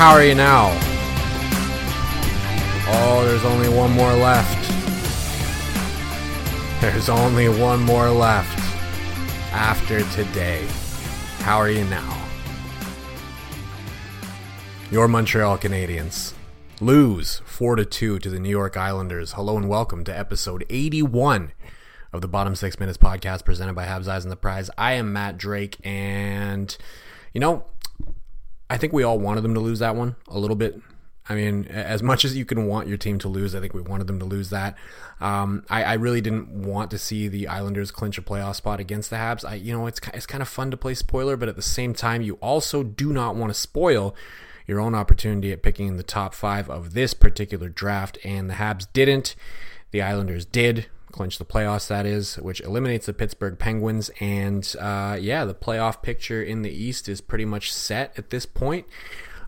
How are you now? Oh, there's only one more left. There's only one more left after today. How are you now? Your Montreal Canadiens lose 4 to 2 to the New York Islanders. Hello and welcome to episode 81 of the Bottom 6 Minutes podcast presented by Habs Eyes on the Prize. I am Matt Drake and you know, I think we all wanted them to lose that one a little bit. I mean, as much as you can want your team to lose, I think we wanted them to lose that. Um, I, I, really didn't want to see the Islanders clinch a playoff spot against the Habs. I, you know, it's it's kind of fun to play spoiler, but at the same time, you also do not want to spoil your own opportunity at picking in the top five of this particular draft. And the Habs didn't. The Islanders did clinch the playoffs, that is, which eliminates the Pittsburgh Penguins. And uh, yeah, the playoff picture in the East is pretty much set at this point.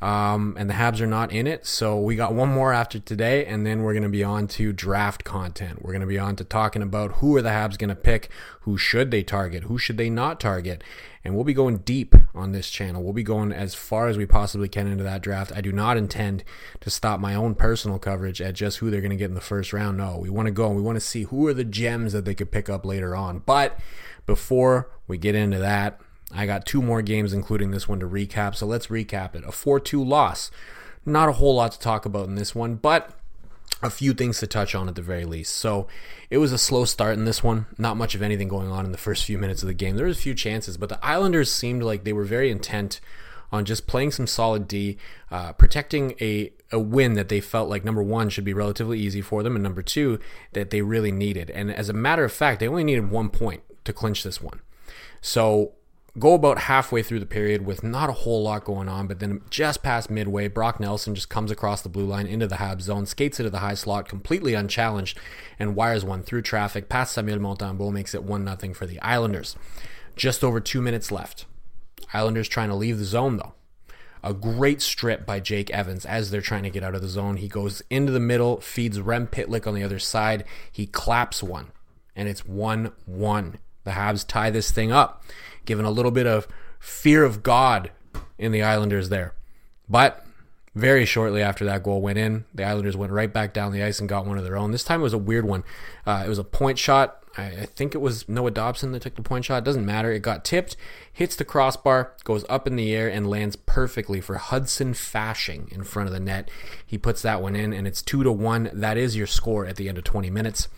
Um, and the Habs are not in it. So we got one more after today, and then we're going to be on to draft content. We're going to be on to talking about who are the Habs going to pick, who should they target, who should they not target. And we'll be going deep on this channel. We'll be going as far as we possibly can into that draft. I do not intend to stop my own personal coverage at just who they're going to get in the first round. No, we want to go and we want to see who are the gems that they could pick up later on. But before we get into that, I got two more games, including this one, to recap. So let's recap it. A 4 2 loss. Not a whole lot to talk about in this one, but a few things to touch on at the very least. So it was a slow start in this one. Not much of anything going on in the first few minutes of the game. There was a few chances, but the Islanders seemed like they were very intent on just playing some solid D, uh, protecting a, a win that they felt like number one should be relatively easy for them, and number two that they really needed. And as a matter of fact, they only needed one point to clinch this one. So go about halfway through the period with not a whole lot going on, but then just past midway, Brock Nelson just comes across the blue line into the Habs zone, skates into the high slot completely unchallenged, and wires one through traffic past Samuel Montembeault, makes it 1 0 for the Islanders. Just over two minutes left. Islanders trying to leave the zone though. A great strip by Jake Evans as they're trying to get out of the zone. He goes into the middle, feeds Rem Pitlick on the other side. He claps one, and it's 1 1. The Habs tie this thing up given a little bit of fear of God in the Islanders there. But very shortly after that goal went in, the Islanders went right back down the ice and got one of their own. This time it was a weird one. Uh, it was a point shot. I, I, think it was Noah Dobson that took the point shot. It doesn't matter. It got tipped, hits the crossbar, goes up in the air, and lands perfectly for Hudson Fasching in front of the net. He puts that one in, and it's two to one. That is your score at the end of 20 minutes.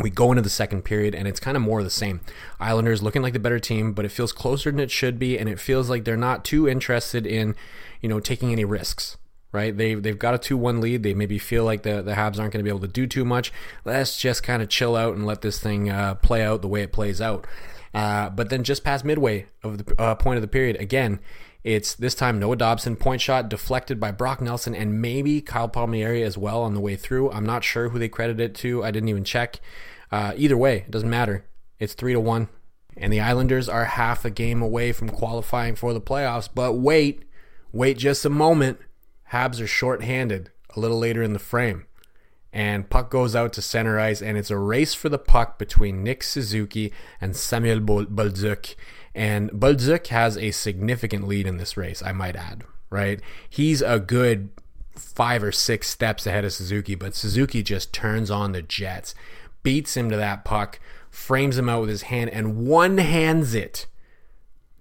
We go into the second period and it's kind of more of the same. Islanders looking like the better team, but it feels closer than it should be, and it feels like they're not too interested in, you know, taking any risks. Right? They they've got a two one lead. They maybe feel like the the Habs aren't going to be able to do too much. Let's just kind of chill out and let this thing uh, play out the way it plays out. Uh, but then just past midway of the uh, point of the period, again, it's this time Noah Dobson point shot deflected by Brock Nelson and maybe Kyle Palmieri as well on the way through. I'm not sure who they credit it to. I didn't even check. Uh, either way, it doesn't matter. It's three to one, and the Islanders are half a game away from qualifying for the playoffs. But wait, wait just a moment. Habs are short-handed a little later in the frame, and puck goes out to center ice, and it's a race for the puck between Nick Suzuki and Samuel Bolduc. And Bolduc has a significant lead in this race, I might add. Right, he's a good five or six steps ahead of Suzuki, but Suzuki just turns on the jets beats him to that puck, frames him out with his hand, and one hands it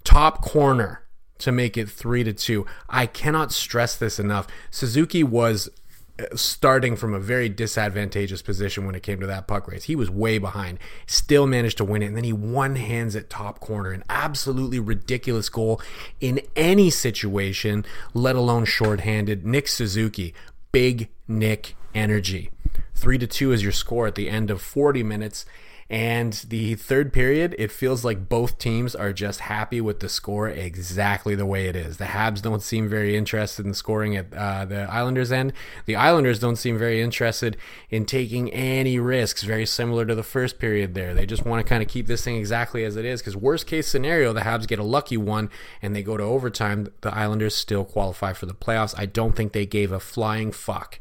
top corner to make it three to two. I cannot stress this enough. Suzuki was starting from a very disadvantageous position when it came to that puck race. He was way behind, still managed to win it, and then he one hands at top corner. An absolutely ridiculous goal in any situation, let alone shorthanded. Nick Suzuki, big Nick energy. Three to two is your score at the end of 40 minutes. And the third period, it feels like both teams are just happy with the score exactly the way it is. The Habs don't seem very interested in scoring at uh, the Islanders' end. The Islanders don't seem very interested in taking any risks, very similar to the first period there. They just want to kind of keep this thing exactly as it is because, worst case scenario, the Habs get a lucky one and they go to overtime. The Islanders still qualify for the playoffs. I don't think they gave a flying fuck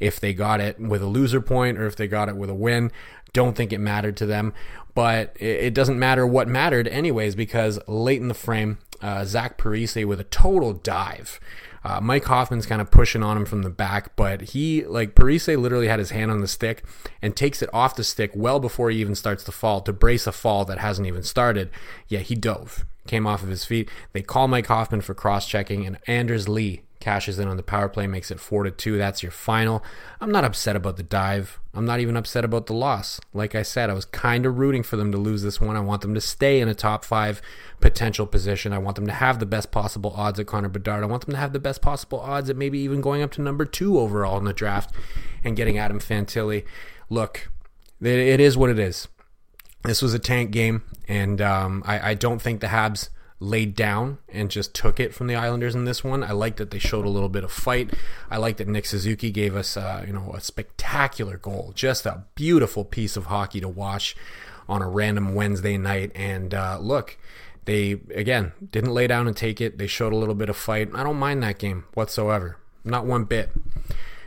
if they got it with a loser point or if they got it with a win. Don't think it mattered to them, but it doesn't matter what mattered anyways because late in the frame, uh, Zach Parise with a total dive. Uh, Mike Hoffman's kind of pushing on him from the back, but he, like, Parise literally had his hand on the stick and takes it off the stick well before he even starts to fall to brace a fall that hasn't even started. Yeah, he dove, came off of his feet. They call Mike Hoffman for cross checking, and Anders Lee cashes in on the power play, makes it four to two. That's your final. I'm not upset about the dive. I'm not even upset about the loss. Like I said, I was kind of rooting for them to lose this one. I want them to stay in a top five potential position. I want them to have the best possible odds at Connor Bedard. I want them to have the best possible odds at maybe even going up to number two overall in the draft and getting Adam Fantilli. Look, it is what it is. This was a tank game, and um, I, I don't think the Habs laid down and just took it from the Islanders in this one. I like that they showed a little bit of fight. I like that Nick Suzuki gave us, uh, you know, a spectacular goal, just a beautiful piece of hockey to watch on a random Wednesday night. And uh, look, they again didn't lay down and take it. They showed a little bit of fight. I don't mind that game whatsoever, not one bit.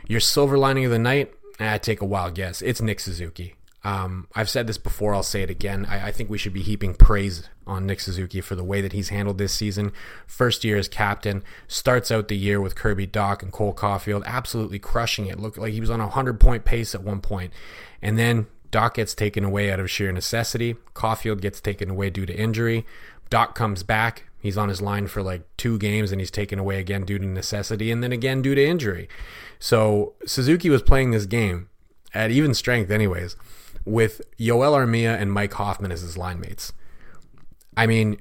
Your silver lining of the night, I take a wild guess. It's Nick Suzuki. Um, I've said this before, I'll say it again. I, I, think we should be heaping praise on Nick Suzuki for the way that he's handled this season. First year as captain, starts out the year with Kirby Dach and Cole Caufield, absolutely crushing it. Looked like he was on a 100 point pace at one point. And then Dach gets taken away out of sheer necessity. Caufield gets taken away due to injury. Dach comes back. He's on his line for like two games and he's taken away again due to necessity and then again due to injury. So Suzuki was playing this game at even strength, anyways with Joel Armia and Mike Hoffman as his line mates. I mean,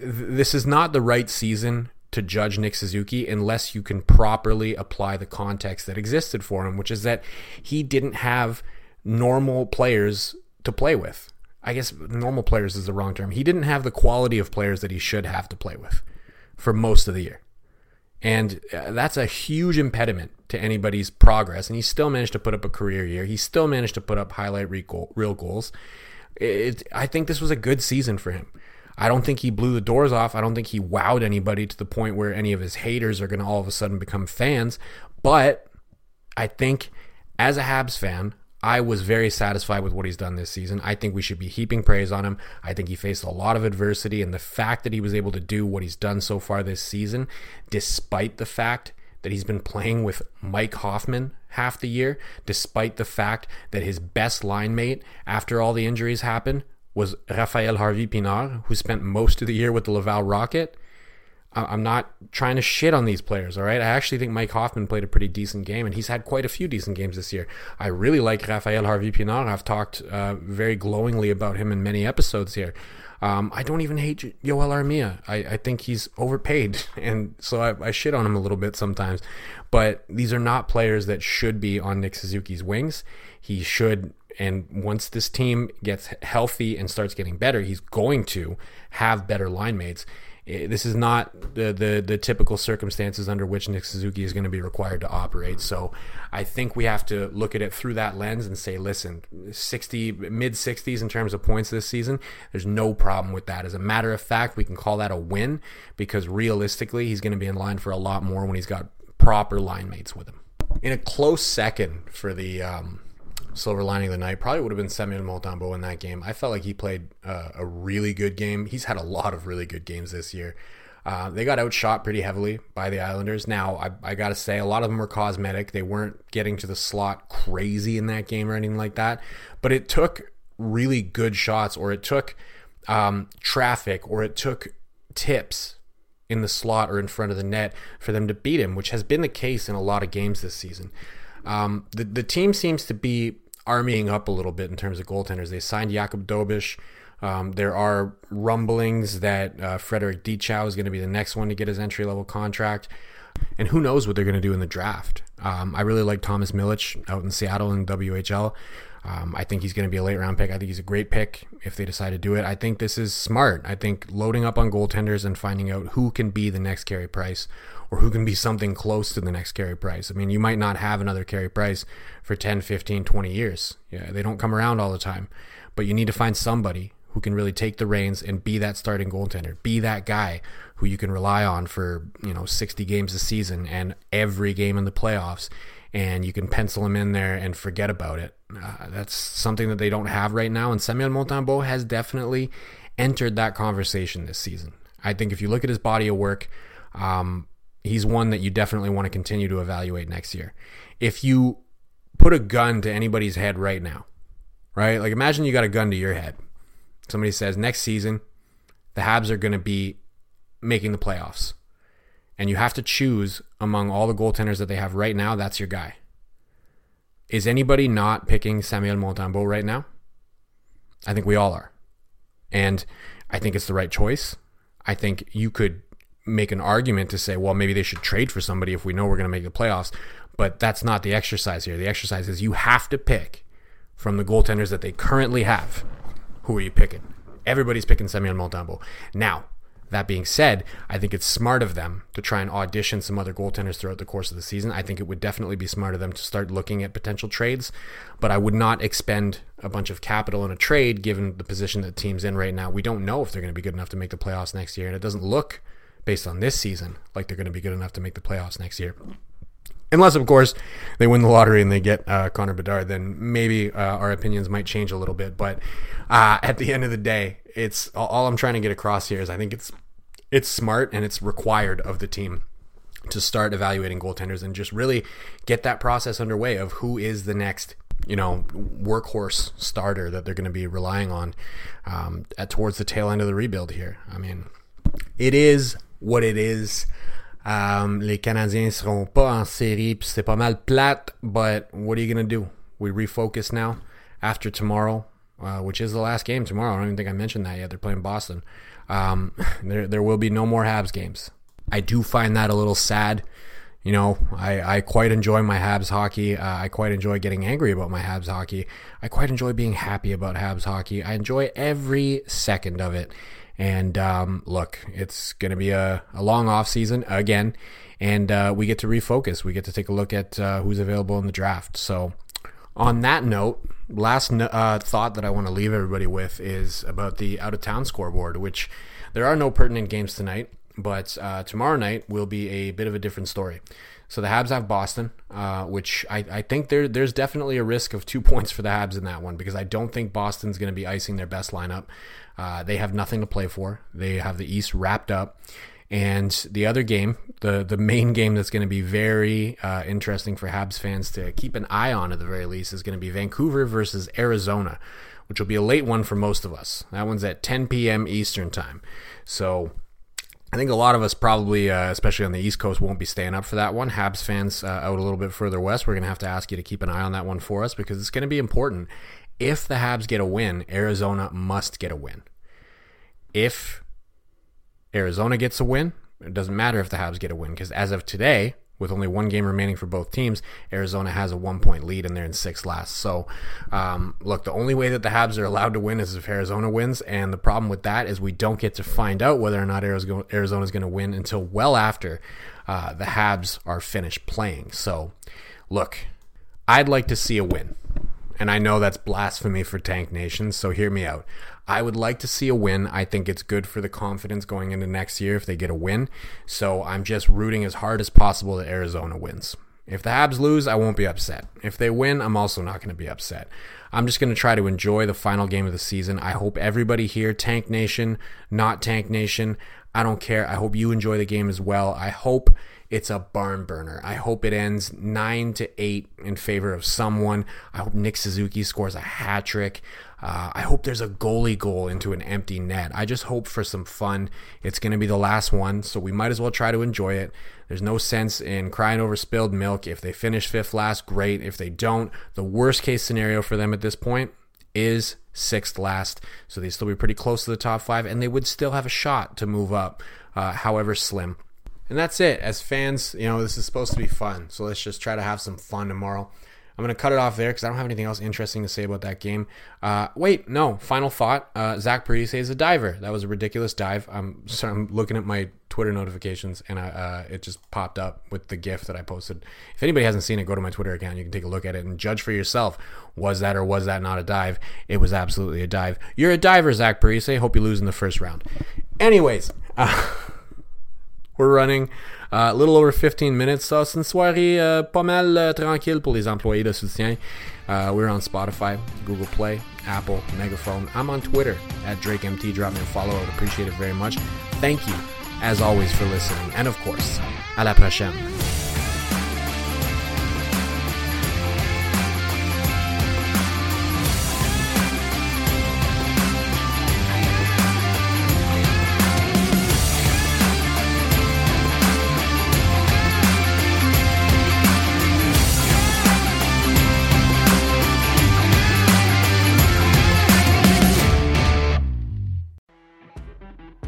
this is not the right season to judge Nick Suzuki unless you can properly apply the context that existed for him, which is that he didn't have normal players to play with. I guess normal players is the wrong term. He didn't have the quality of players that he should have to play with for most of the year. And uh, that's a huge impediment to anybody's progress. And he still managed to put up a career year. He still managed to put up highlight reel goals. It, I think this was a good season for him. I don't think he blew the doors off. I don't think he wowed anybody to the point where any of his haters are going to all of a sudden become fans. But I think as a Habs fan, I was very satisfied with what he's done this season. I think we should be heaping praise on him. I think he faced a lot of adversity, and the fact that he was able to do what he's done so far this season, despite the fact that he's been playing with Mike Hoffman half the year, despite the fact that his best line mate after all the injuries happened was Rafael Harvey Pinard, who spent most of the year with the Laval Rocket. I'm not trying to shit on these players, all right? I actually think Mike Hoffman played a pretty decent game, and he's had quite a few decent games this year. I really like Rafael Harvey Pinard. I've talked uh, very glowingly about him in many episodes here. Um, I don't even hate Joel Armia. I, I think he's overpaid, and so I, I shit on him a little bit sometimes. But these are not players that should be on Nick Suzuki's wings. He should and once this team gets healthy and starts getting better, he's going to have better line mates. Eh, this is not the, the, the typical circumstances under which Nick Suzuki is going to be required to operate. So I think we have to look at it through that lens and say, listen, 60 mid 60s in terms of points this season, there's no problem with that. As a matter of fact, we can call that a win because realistically, he's going to be in line for a lot more when he's got proper line mates with him. In a close second for the um, silver lining of the night probably would have been Samuel Montembeault in that game. I felt like he played uh, a really good game. He's had a lot of really good games this year. Uh, they got outshot pretty heavily by the Islanders. Now, I, I got to say, a lot of them were cosmetic. They weren't getting to the slot crazy in that game or anything like that. But it took really good shots, or it took um, traffic, or it took tips in the slot or in front of the net for them to beat him, which has been the case in a lot of games this season. Um, the the team seems to be armying up a little bit in terms of goaltenders. They signed Jakub Dobeš. Um, there are rumblings that uh, Frederik Dichow is going to be the next one to get his entry level contract. And who knows what they're going to do in the draft. Um, I really like Thomas Milic out in Seattle in WHL. Um, I think he's going to be a late round pick. I think he's a great pick if they decide to do it. I think this is smart. I think loading up on goaltenders and finding out who can be the next Carey Price or who can be something close to the next Carey Price. I mean, you might not have another Carey Price for 10, 15, 20 years. Yeah, they don't come around all the time. But you need to find somebody who can really take the reins and be that starting goaltender, be that guy who you can rely on for, you know, 60 games a season and every game in the playoffs and you can pencil him in there and forget about it. Uh, that's something that they don't have right now and Samuel Montembeault has definitely entered that conversation this season. I think if you look at his body of work, um, he's one that you definitely want to continue to evaluate next year. If you put a gun to anybody's head right now, right? Like imagine you got a gun to your head somebody says next season the Habs are going to be making the playoffs, and you have to choose among all the goaltenders that they have right now, that's your guy. Is anybody not picking Samuel Montembeault right now? I think we all are. And I think it's the right choice. I think you could make an argument to say, well, maybe they should trade for somebody if we know we're going to make the playoffs. But that's not the exercise here. The exercise is you have to pick from the goaltenders that they currently have who are you picking? Everybody's picking Samuel Montembeault. Now, that being said, I think it's smart of them to try and audition some other goaltenders throughout the course of the season. I think it would definitely be smart of them to start looking at potential trades, but I would not expend a bunch of capital in a trade given the position that team's in right now. We don't know if they're going to be good enough to make the playoffs next year, and it doesn't look, based on this season, like they're going to be good enough to make the playoffs next year. Unless, of course, they win the lottery and they get uh, Connor Bedard, then maybe uh, our opinions might change a little bit. But uh, at the end of the day, it's all I'm trying to get across here is I think it's it's smart and it's required of the team to start evaluating goaltenders and just really get that process underway of who is the next you know workhorse starter that they're going to be relying on um, at towards the tail end of the rebuild here. I mean, it is what it is. Um, les Canadiens seront pas en série, puis c'est pas mal plate, but what are you going to do? We refocus now after tomorrow, uh, which is the last game tomorrow. I don't even think I mentioned that yet. They're playing Boston. Um, there, there will be no more Habs games. I do find that a little sad. You know, I, I quite enjoy my Habs hockey. Uh, I quite enjoy getting angry about my Habs hockey. I quite enjoy being happy about Habs hockey. I enjoy every second of it. And um, look, it's going to be a, a long off season again, and uh, we get to refocus. We get to take a look at uh, who's available in the draft. So, on that note, last uh, thought that I want to leave everybody with is about the out of town scoreboard, which there are no pertinent games tonight, but uh, tomorrow night will be a bit of a different story. So the Habs have Boston, uh, which I, I think there there's definitely a risk of two points for the Habs in that one because I don't think Boston's going to be icing their best lineup. Uh, they have nothing to play for. They have the East wrapped up. And the other game, the the main game that's going to be very uh, interesting for Habs fans to keep an eye on at the very least is going to be Vancouver versus Arizona, which will be a late one for most of us. That one's at 10 p.m. Eastern time. So I think a lot of us probably, uh, especially on the East Coast, won't be staying up for that one. Habs fans uh, out a little bit further west, we're going to have to ask you to keep an eye on that one for us because it's going to be important. If the Habs get a win, Arizona must get a win. If Arizona gets a win, it doesn't matter if the Habs get a win because as of today, with only one game remaining for both teams, Arizona has a one point lead and they're in sixth last. So, um, look, the only way that the Habs are allowed to win is if Arizona wins. And the problem with that is we don't get to find out whether or not Arizona is going to win until well after uh, the Habs are finished playing. So, look, I'd like to see a win. And I know that's blasphemy for Tank Nation, so hear me out. I would like to see a win. I think it's good for the confidence going into next year if they get a win. So I'm just rooting as hard as possible that Arizona wins. If the Habs lose, I won't be upset. If they win, I'm also not going to be upset. I'm just going to try to enjoy the final game of the season. I hope everybody here, Tank Nation, not Tank Nation, I don't care. I hope you enjoy the game as well. I hope it's a barn burner. I hope it ends nine to eight in favor of someone. I hope Nick Suzuki scores a hat trick. Uh, I hope there's a goalie goal into an empty net. I just hope for some fun. It's going to be the last one, so we might as well try to enjoy it. There's no sense in crying over spilled milk. If they finish fifth last, great. If they don't, the worst case scenario for them at this point is sixth last. So they'd still be pretty close to the top five, and they would still have a shot to move up, uh, however slim. And that's it. As fans, you know, this is supposed to be fun. So let's just try to have some fun tomorrow. I'm going to cut it off there because I don't have anything else interesting to say about that game. Uh, wait, no. Final thought. Uh, Zach Parise is a diver. That was a ridiculous dive. I'm, so I'm looking at my Twitter notifications and I, uh, it just popped up with the GIF that I posted. If anybody hasn't seen it, go to my Twitter account. You can take a look at it and judge for yourself. Was that or was that not a dive? It was absolutely a dive. You're a diver, Zach Parise. Hope you lose in the first round. Anyways. Uh, we're running a uh, little over 15 minutes. Ça, c'est une soirée uh, pas mal uh, tranquille pour les employés de soutien. Uh, we're on Spotify, Google Play, Apple, Megaphone. I'm on Twitter at DrakeMT. Drop me a follow. I would appreciate it very much. Thank you, as always, for listening. And of course, à la prochaine.